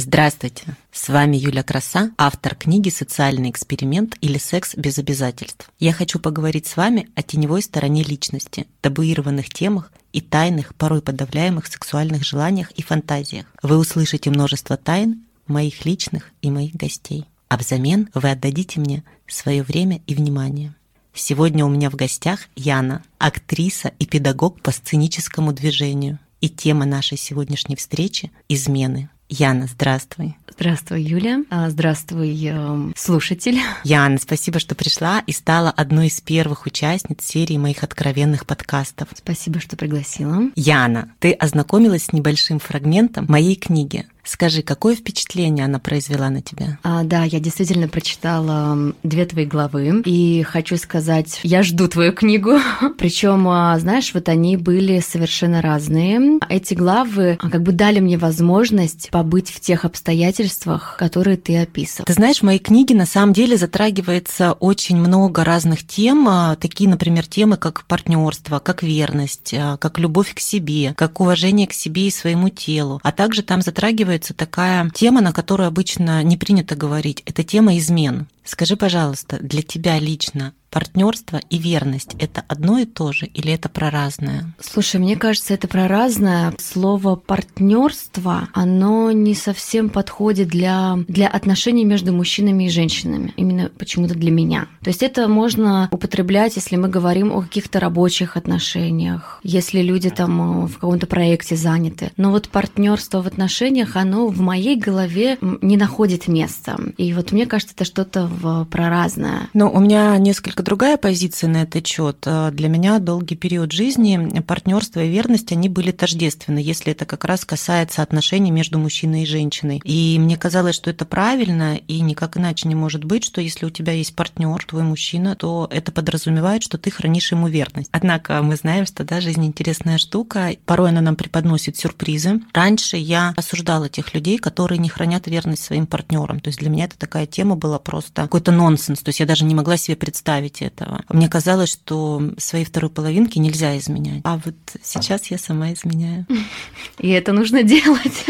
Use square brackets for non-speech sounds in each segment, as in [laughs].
Здравствуйте! С вами Юля Краса, автор книги «Социальный эксперимент» или «Секс без обязательств». Я хочу поговорить с вами о теневой стороне личности, табуированных темах и тайных, порой подавляемых сексуальных желаниях и фантазиях. Вы услышите множество тайн моих личных и моих гостей. А взамен вы отдадите мне свое время и внимание. Сегодня у меня в гостях Яна, актриса и педагог по сценическому движению. И тема нашей сегодняшней встречи – измены. Яна, здравствуй. Здравствуй, Юля. А, здравствуй, э, слушатель. Яна, спасибо, что пришла и стала одной из первых участниц серии моих откровенных подкастов. Спасибо, что пригласила. Яна, ты ознакомилась с небольшим фрагментом моей книги Скажи, какое впечатление она произвела на тебя? А, да, я действительно прочитала две твои главы, и хочу сказать, я жду твою книгу. [laughs] Причем, а, знаешь, вот они были совершенно разные. Эти главы а, как бы дали мне возможность побыть в тех обстоятельствах, которые ты описывал. Ты знаешь, в моей книге на самом деле затрагивается очень много разных тем, а, такие, например, темы, как партнерство, как верность, как любовь к себе, как уважение к себе и своему телу, а также там затрагивается оказывается такая тема, на которую обычно не принято говорить. Это тема измен. Скажи, пожалуйста, для тебя лично партнерство и верность – это одно и то же или это про разное? Слушай, мне кажется, это про разное. Слово партнерство, оно не совсем подходит для, для отношений между мужчинами и женщинами. Именно почему-то для меня. То есть это можно употреблять, если мы говорим о каких-то рабочих отношениях, если люди там э, в каком-то проекте заняты. Но вот партнерство в отношениях, оно в моей голове не находит места. И вот мне кажется, это что-то в, про разное. Но у меня несколько другая позиция на этот счет. Э, для меня долгий период жизни партнерство и верность, они были тождественны, если это как раз касается отношений между мужчиной и женщиной. И мне казалось, что это правильно, и никак иначе не может быть, что если у тебя есть партнер, твой мужчина, то это подразумевает, что ты хранишь ему верность. Однако мы знаем, что да, жизнь интересная штука, порой она нам преподносит сюрпризы. Раньше я осуждала тех людей, которые не хранят верность своим партнерам. То есть для меня это такая тема была просто какой-то нонсенс. То есть я даже не могла себе представить, этого. Мне казалось, что своей второй половинке нельзя изменять. А вот сейчас я сама изменяю. [laughs] И это нужно делать.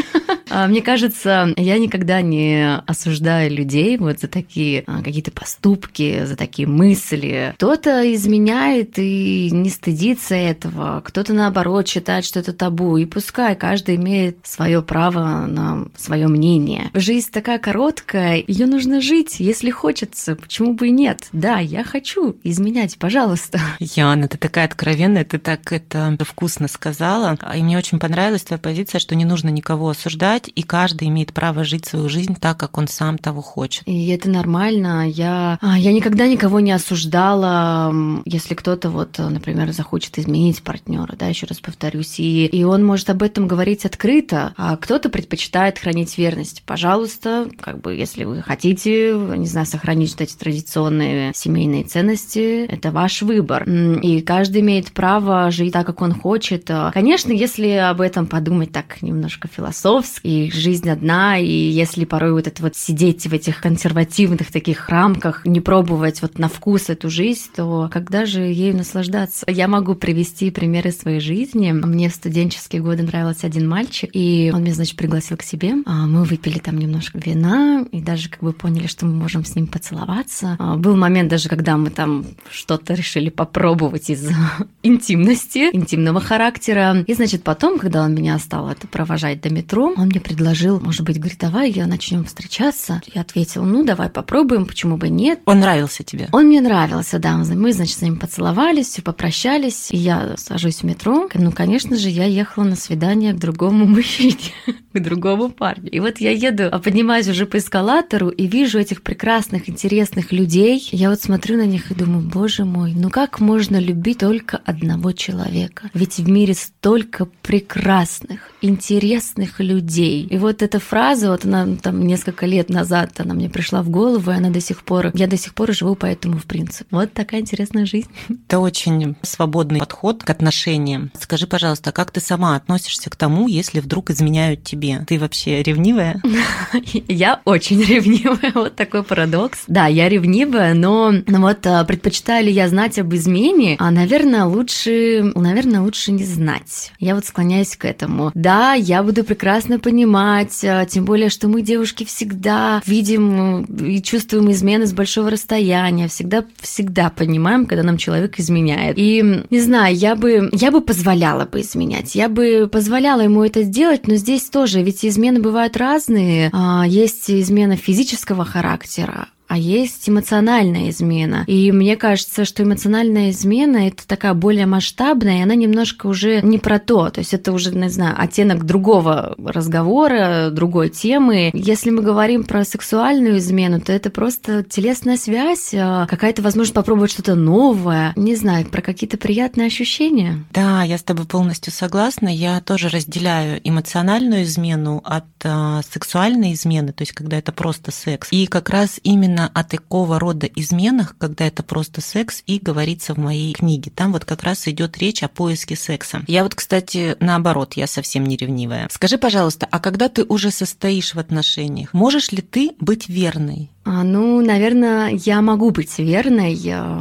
А, мне кажется, я никогда не осуждаю людей вот за такие а, какие-то поступки, за такие мысли. Кто-то изменяет и не стыдится этого, кто-то наоборот считает, что это табу. И пускай каждый имеет свое право на свое мнение. Жизнь такая короткая, ее нужно жить, если хочется. Почему бы и нет? Да, я хочу изменять, пожалуйста. Яна, ты такая откровенная, ты так это вкусно сказала. И мне очень понравилась твоя позиция, что не нужно никого осуждать выбирать, и каждый имеет право жить свою жизнь так, как он сам того хочет. И это нормально. Я, а, я никогда никого не осуждала, если кто-то вот, например, захочет изменить партнера, да, еще раз повторюсь, и, и он может об этом говорить открыто, а кто-то предпочитает хранить верность. Пожалуйста, как бы, если вы хотите, не знаю, сохранить вот эти традиционные семейные ценности, это ваш выбор. И каждый имеет право жить так, как он хочет. Конечно, если об этом подумать так немножко философски, и жизнь одна, и если порой вот это вот сидеть в этих консервативных таких рамках, не пробовать вот на вкус эту жизнь, то когда же ею наслаждаться? Я могу привести примеры своей жизни. Мне в студенческие годы нравился один мальчик, и он меня, значит, пригласил к себе. А, мы выпили там немножко вина, и даже как бы поняли, что мы можем с ним поцеловаться. А, был момент даже, когда мы там что-то решили попробовать из [laughs] интимности, интимного характера. И, значит, потом, когда он меня стал это провожать до метро, он мне мне предложил, может быть, говорит, давай я начнем встречаться. Я ответила, ну, давай попробуем, почему бы нет. Он нравился тебе? Он мне нравился, да. Мы, значит, с ним поцеловались, все попрощались, и я сажусь в метро. Ну, конечно же, я ехала на свидание к другому [laughs] мужчине, к другому парню. И вот я еду, а поднимаюсь уже по эскалатору и вижу этих прекрасных, интересных людей. Я вот смотрю на них и думаю, боже мой, ну как можно любить только одного человека? Ведь в мире столько прекрасных, интересных людей. И вот эта фраза, вот она там несколько лет назад, она мне пришла в голову, и она до сих пор, я до сих пор живу по этому в принципе. Вот такая интересная жизнь. Это очень свободный подход к отношениям. Скажи, пожалуйста, как ты сама относишься к тому, если вдруг изменяют тебе? Ты вообще ревнивая? [laughs] Я очень ревнивая, [laughs] вот такой парадокс. Да, я ревнивая, но вот а, предпочитаю ли я знать об измене? А, наверное, лучше, наверное, лучше не знать. Я вот склоняюсь к этому. Да, я буду прекрасно понимать, а, тем более, что мы, девушки, всегда видим и чувствуем измены с большого расстояния, всегда, всегда понимаем, когда нам человек изменяет. И, не знаю, я бы, я бы позволяла бы изменять, я бы позволяла ему это сделать, но здесь тоже, ведь измены бывают разные. А, есть измена физического характера, а есть эмоциональная измена. И мне кажется, что эмоциональная измена это такая более масштабная, и она немножко уже не про то. То есть это уже, не знаю, оттенок другого разговора, другой темы. Если мы говорим про сексуальную измену, то это просто телесная связь, а, какая-то возможность попробовать что-то новое, не знаю, про какие-то приятные ощущения. Да, я с тобой полностью согласна. Я тоже разделяю эмоциональную измену от э, сексуальной измены, то есть когда это просто секс. И как раз именно именно о такого рода изменах, когда это просто секс, и говорится в моей книге. Там вот как раз идет речь о поиске секса. Я вот, кстати, наоборот, я совсем не ревнивая. Скажи, пожалуйста, а когда ты уже состоишь в отношениях, можешь ли ты быть верной? А, ну, наверное, я могу быть верной,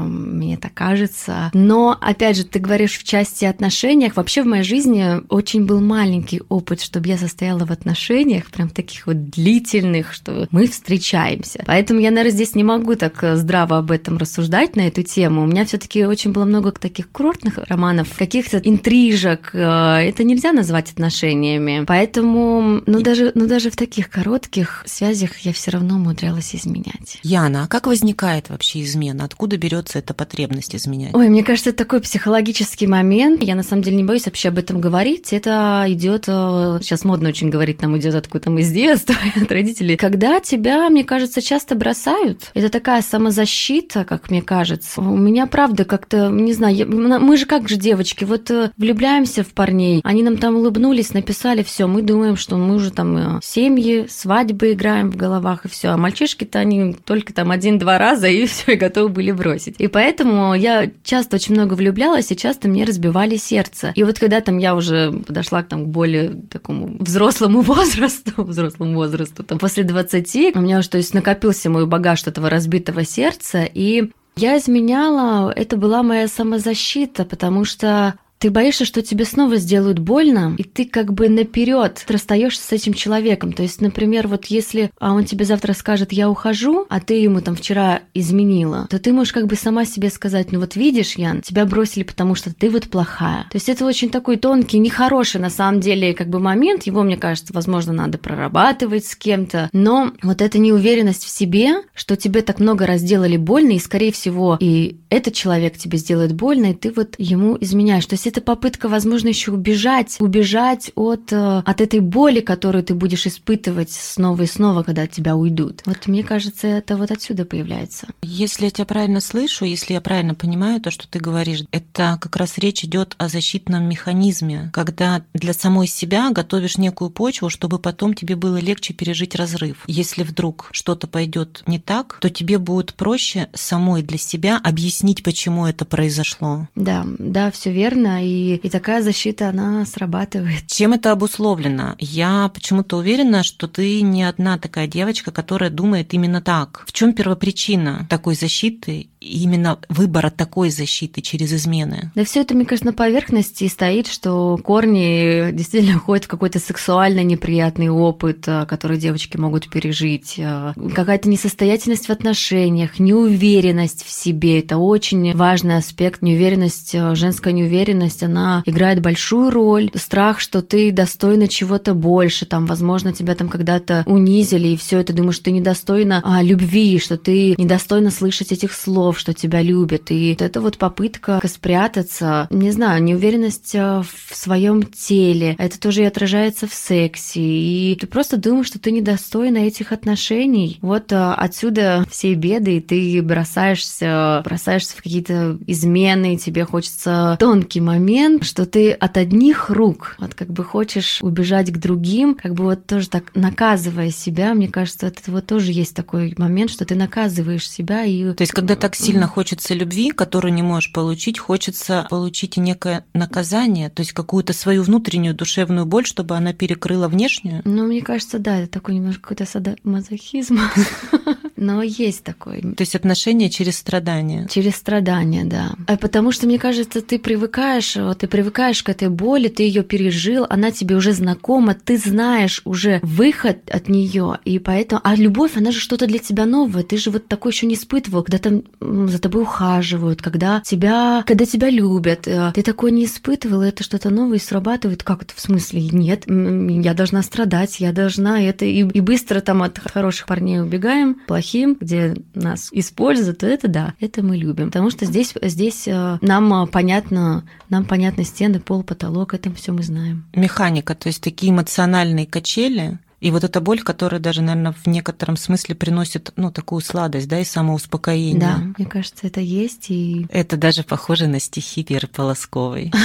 мне так кажется. Но, опять же, ты говоришь в части отношениях. Вообще в моей жизни очень был маленький опыт, чтобы я состояла в отношениях, прям таких вот длительных, что мы встречаемся. Поэтому я, наверное, здесь не могу так э, здраво об этом рассуждать на эту тему. У меня все таки очень было много таких курортных романов, каких-то интрижек. Э, это нельзя назвать отношениями. Поэтому, ну, даже, ну, даже в таких коротких связях я все равно умудрялась изменить изменять. Яна, а как возникает вообще измена? Откуда берется эта потребность изменять? Ой, мне кажется, это такой психологический момент. Я на самом деле не боюсь вообще об этом говорить. Это идет, э, сейчас модно очень говорить, нам идет откуда мы из детства, [laughs] от родителей. Когда тебя, мне кажется, часто бросают. Это такая самозащита, как мне кажется. У меня правда как-то, не знаю, мы же как же девочки, вот э, влюбляемся в парней, они нам там улыбнулись, написали все, мы думаем, что мы уже там э, семьи, свадьбы играем в головах и все, а мальчишки-то они только там один-два раза и [laughs] все, и готовы были бросить. И поэтому я часто очень много влюблялась, и часто мне разбивали сердце. И вот когда там я уже подошла к, там, к более такому взрослому [laughs] возрасту, взрослому возрасту, там после 20, у меня уже, то есть, накопился мой багаж этого разбитого сердца, и я изменяла, это была моя самозащита, потому что ты боишься, что тебе снова сделают больно, и ты как бы наперед расстаешься с этим человеком. То есть, например, вот если а он тебе завтра скажет, я ухожу, а ты ему там вчера изменила, то ты можешь как бы сама себе сказать, ну вот видишь, Ян, тебя бросили, потому что ты вот плохая. То есть это очень такой тонкий, нехороший на самом деле как бы момент. Его, мне кажется, возможно, надо прорабатывать с кем-то. Но вот эта неуверенность в себе, что тебе так много раз сделали больно, и, скорее всего, и этот человек тебе сделает больно, и ты вот ему изменяешь. То есть это попытка, возможно, еще убежать, убежать от, э, от этой боли, которую ты будешь испытывать снова и снова, когда от тебя уйдут. Вот мне кажется, это вот отсюда появляется. Если я тебя правильно слышу, если я правильно понимаю то, что ты говоришь, это как раз речь идет о защитном механизме, когда для самой себя готовишь некую почву, чтобы потом тебе было легче пережить разрыв. Если вдруг что-то пойдет не так, то тебе будет проще самой для себя объяснить, почему это произошло. Да, да, все верно и, и такая защита, она срабатывает. Чем это обусловлено? Я почему-то уверена, что ты не одна такая девочка, которая думает именно так. В чем первопричина такой защиты именно выбора такой защиты через измены? Да все это, мне кажется, на поверхности стоит, что корни действительно уходят в какой-то сексуально неприятный опыт, э, который девочки могут пережить, э, какая-то несостоятельность в отношениях, неуверенность в себе. Это очень важный аспект. Неуверенность, э, женская неуверенность, она играет большую роль. Страх, что ты достойна чего-то больше, там, возможно, тебя там когда-то унизили, и все это думаешь, ты недостойна а, любви, что ты недостойна слышать этих слов, что тебя любят. И вот это вот попытка спрятаться, не знаю, неуверенность э, в своем теле. Это тоже и отражается в сексе. И ты просто думаешь, что ты недостойна этих отношений. Вот э, отсюда все беды, и ты бросаешься, бросаешься в какие-то измены, тебе хочется тонкий момент, что ты от одних рук, вот как бы хочешь убежать к другим, как бы вот тоже так наказывая себя, мне кажется, это вот тоже есть такой момент, что ты наказываешь себя и... То есть, когда так сильно хочется любви, которую не можешь получить, хочется получить некое наказание, то есть какую-то свою внутреннюю душевную боль, чтобы она перекрыла внешнюю? Ну, мне кажется, да, это такой немножко какой-то садомазохизм. [laughs] но есть такой. То есть отношения через страдания. Через страдания, да. А потому что, мне кажется, ты привыкаешь, ты привыкаешь к этой боли, ты ее пережил, она тебе уже знакома, ты знаешь уже выход от нее, и поэтому... А любовь, она же что-то для тебя новое, ты же вот такой еще не испытывал, когда там за тобой ухаживают, когда тебя, когда тебя любят, э, ты такой не испытывал, это что-то новое срабатывает, как это в смысле? Нет, я должна страдать, я должна это, и, и быстро там от хороших парней убегаем, плохим, где нас используют, то это да, это мы любим, потому что здесь, здесь э, нам понятно, нам понятны стены, пол, потолок, это все мы знаем. Механика, то есть такие эмоциональные качели, и вот эта боль, которая даже, наверное, в некотором смысле приносит, ну, такую сладость, да, и самоуспокоение. Да, мне кажется, это есть. И... Это даже похоже на стихи Веры Полосковой. [laughs]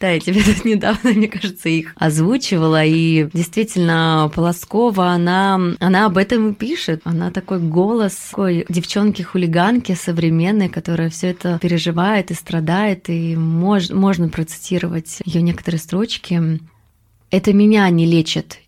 Да, я тебе тут недавно, мне кажется, их озвучивала, и действительно Полоскова, она, она об этом и пишет. Она такой голос такой девчонки-хулиганки современной, которая все это переживает и страдает, и мож, можно процитировать ее некоторые строчки. Это меня не лечит,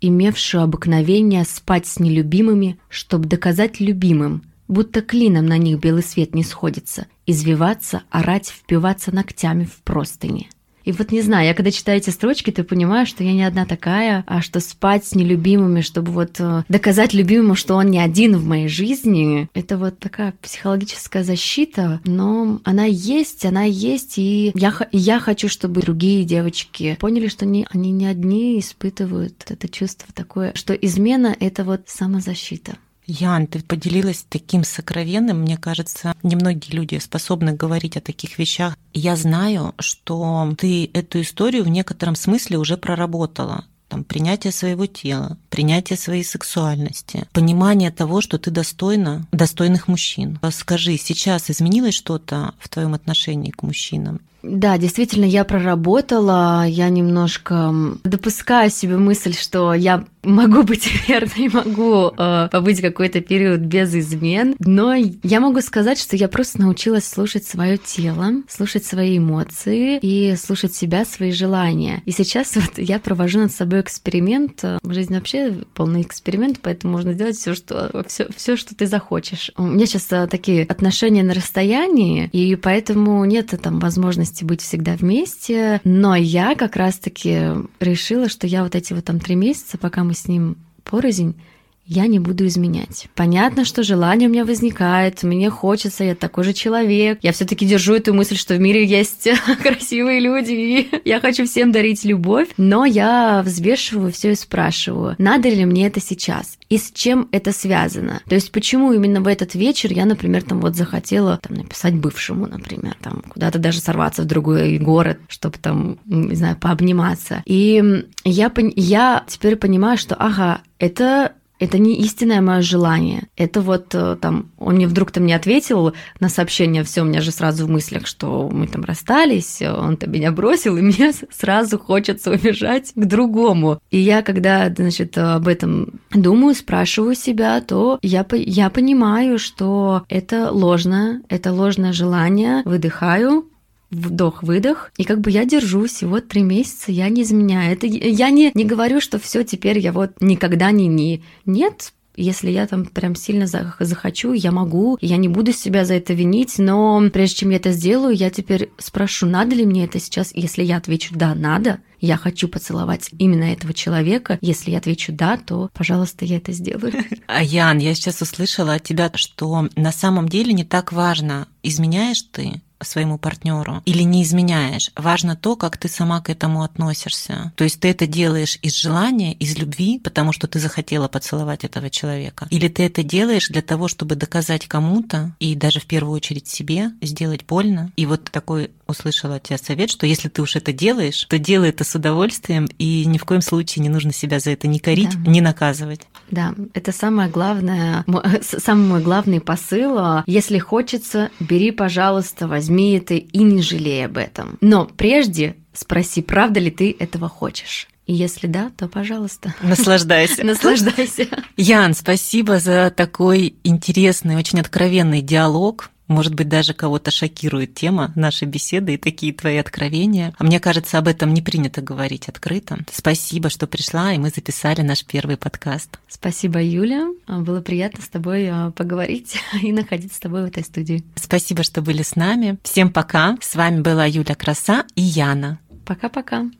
имевшую обыкновение спать с нелюбимыми, чтобы доказать любимым, будто клином на них белый свет не сходится, извиваться, орать, впиваться ногтями в простыни. И вот не знаю, я когда читаю эти строчки, ты понимаешь, что я не одна такая, а что спать с нелюбимыми, чтобы вот э, доказать любимому, что он не один в моей жизни, это вот такая психологическая защита, но она есть, она есть, и я, я хочу, чтобы другие девочки поняли, что они, они не одни испытывают это чувство такое, что измена — это вот самозащита. Ян, ты поделилась таким сокровенным. Мне кажется, немногие люди способны говорить о таких вещах. Я знаю, что ты эту историю в некотором смысле уже проработала там, принятие своего тела, принятие своей сексуальности, понимание того, что ты достойна достойных мужчин. Скажи, сейчас изменилось что-то в твоем отношении к мужчинам? Да, действительно, я проработала, я немножко допускаю себе мысль, что я могу быть [laughs] верной, могу э, побыть какой-то период без измен, но я могу сказать, что я просто научилась слушать свое тело, слушать свои эмоции и слушать себя, свои желания. И сейчас [laughs] вот я провожу над собой эксперимент. Жизнь вообще полный эксперимент, поэтому можно делать все, что все, все, что ты захочешь. У меня сейчас э, такие отношения на расстоянии, и поэтому нет там возможности быть всегда вместе. Но я как раз-таки решила, что я вот эти вот там три месяца, пока мы мы с ним порознь, я не буду изменять. Понятно, что желание у меня возникает, мне хочется, я такой же человек. Я все таки держу эту мысль, что в мире есть [laughs] красивые люди, и я хочу всем дарить любовь, но я взвешиваю все и спрашиваю, надо ли мне это сейчас, и с чем это связано. То есть почему именно в этот вечер я, например, там вот захотела там, написать бывшему, например, там куда-то даже сорваться в другой город, чтобы там, не знаю, пообниматься. И я, я теперь понимаю, что, ага, это это не истинное мое желание. Это вот э, там, он мне вдруг там не ответил на сообщение, все, у меня же сразу в мыслях, что мы там расстались, он-то меня бросил, и мне сразу хочется убежать к другому. И я, когда, значит, об этом думаю, спрашиваю себя, то я, я понимаю, что это ложное, это ложное желание, выдыхаю, вдох-выдох, и как бы я держусь, и вот три месяца я не изменяю. Это я не, не говорю, что все теперь я вот никогда не не. Нет, если я там прям сильно захочу, я могу, я не буду себя за это винить, но прежде чем я это сделаю, я теперь спрошу, надо ли мне это сейчас. Если я отвечу «да, надо», я хочу поцеловать именно этого человека. Если я отвечу «да», то, пожалуйста, я это сделаю. [laughs] А Ян, я сейчас услышала от тебя, что на самом деле не так важно, изменяешь ты своему партнеру или не изменяешь. Важно то, как ты сама к этому относишься. То есть ты это делаешь из желания, из любви, потому что ты захотела поцеловать этого человека. Или ты это делаешь для того, чтобы доказать кому-то и даже в первую очередь себе сделать больно. И вот такой услышала от тебя совет, что если ты уж это делаешь, то делай это с удовольствием, и ни в коем случае не нужно себя за это не корить, да. не наказывать. Да, это самое главное, [laughs] самый мой главный посыл. Если хочется, бери, пожалуйста, возьми это и не жалей об этом. Но прежде спроси, правда ли ты этого хочешь. И если да, то пожалуйста. Наслаждайся. [laughs] Наслаждайся. Ян, спасибо за такой интересный, очень откровенный диалог Может быть, даже кого-то шокирует тема нашей беседы и такие твои откровения. А мне кажется, об этом не принято говорить открыто. Спасибо, что пришла, и мы записали наш первый подкаст. Спасибо, Юля. Было приятно с тобой а, поговорить [laughs] и находиться с тобой в этой студии. Спасибо, что были с нами. Всем пока. С вами была Юля Краса и Яна. Пока-пока.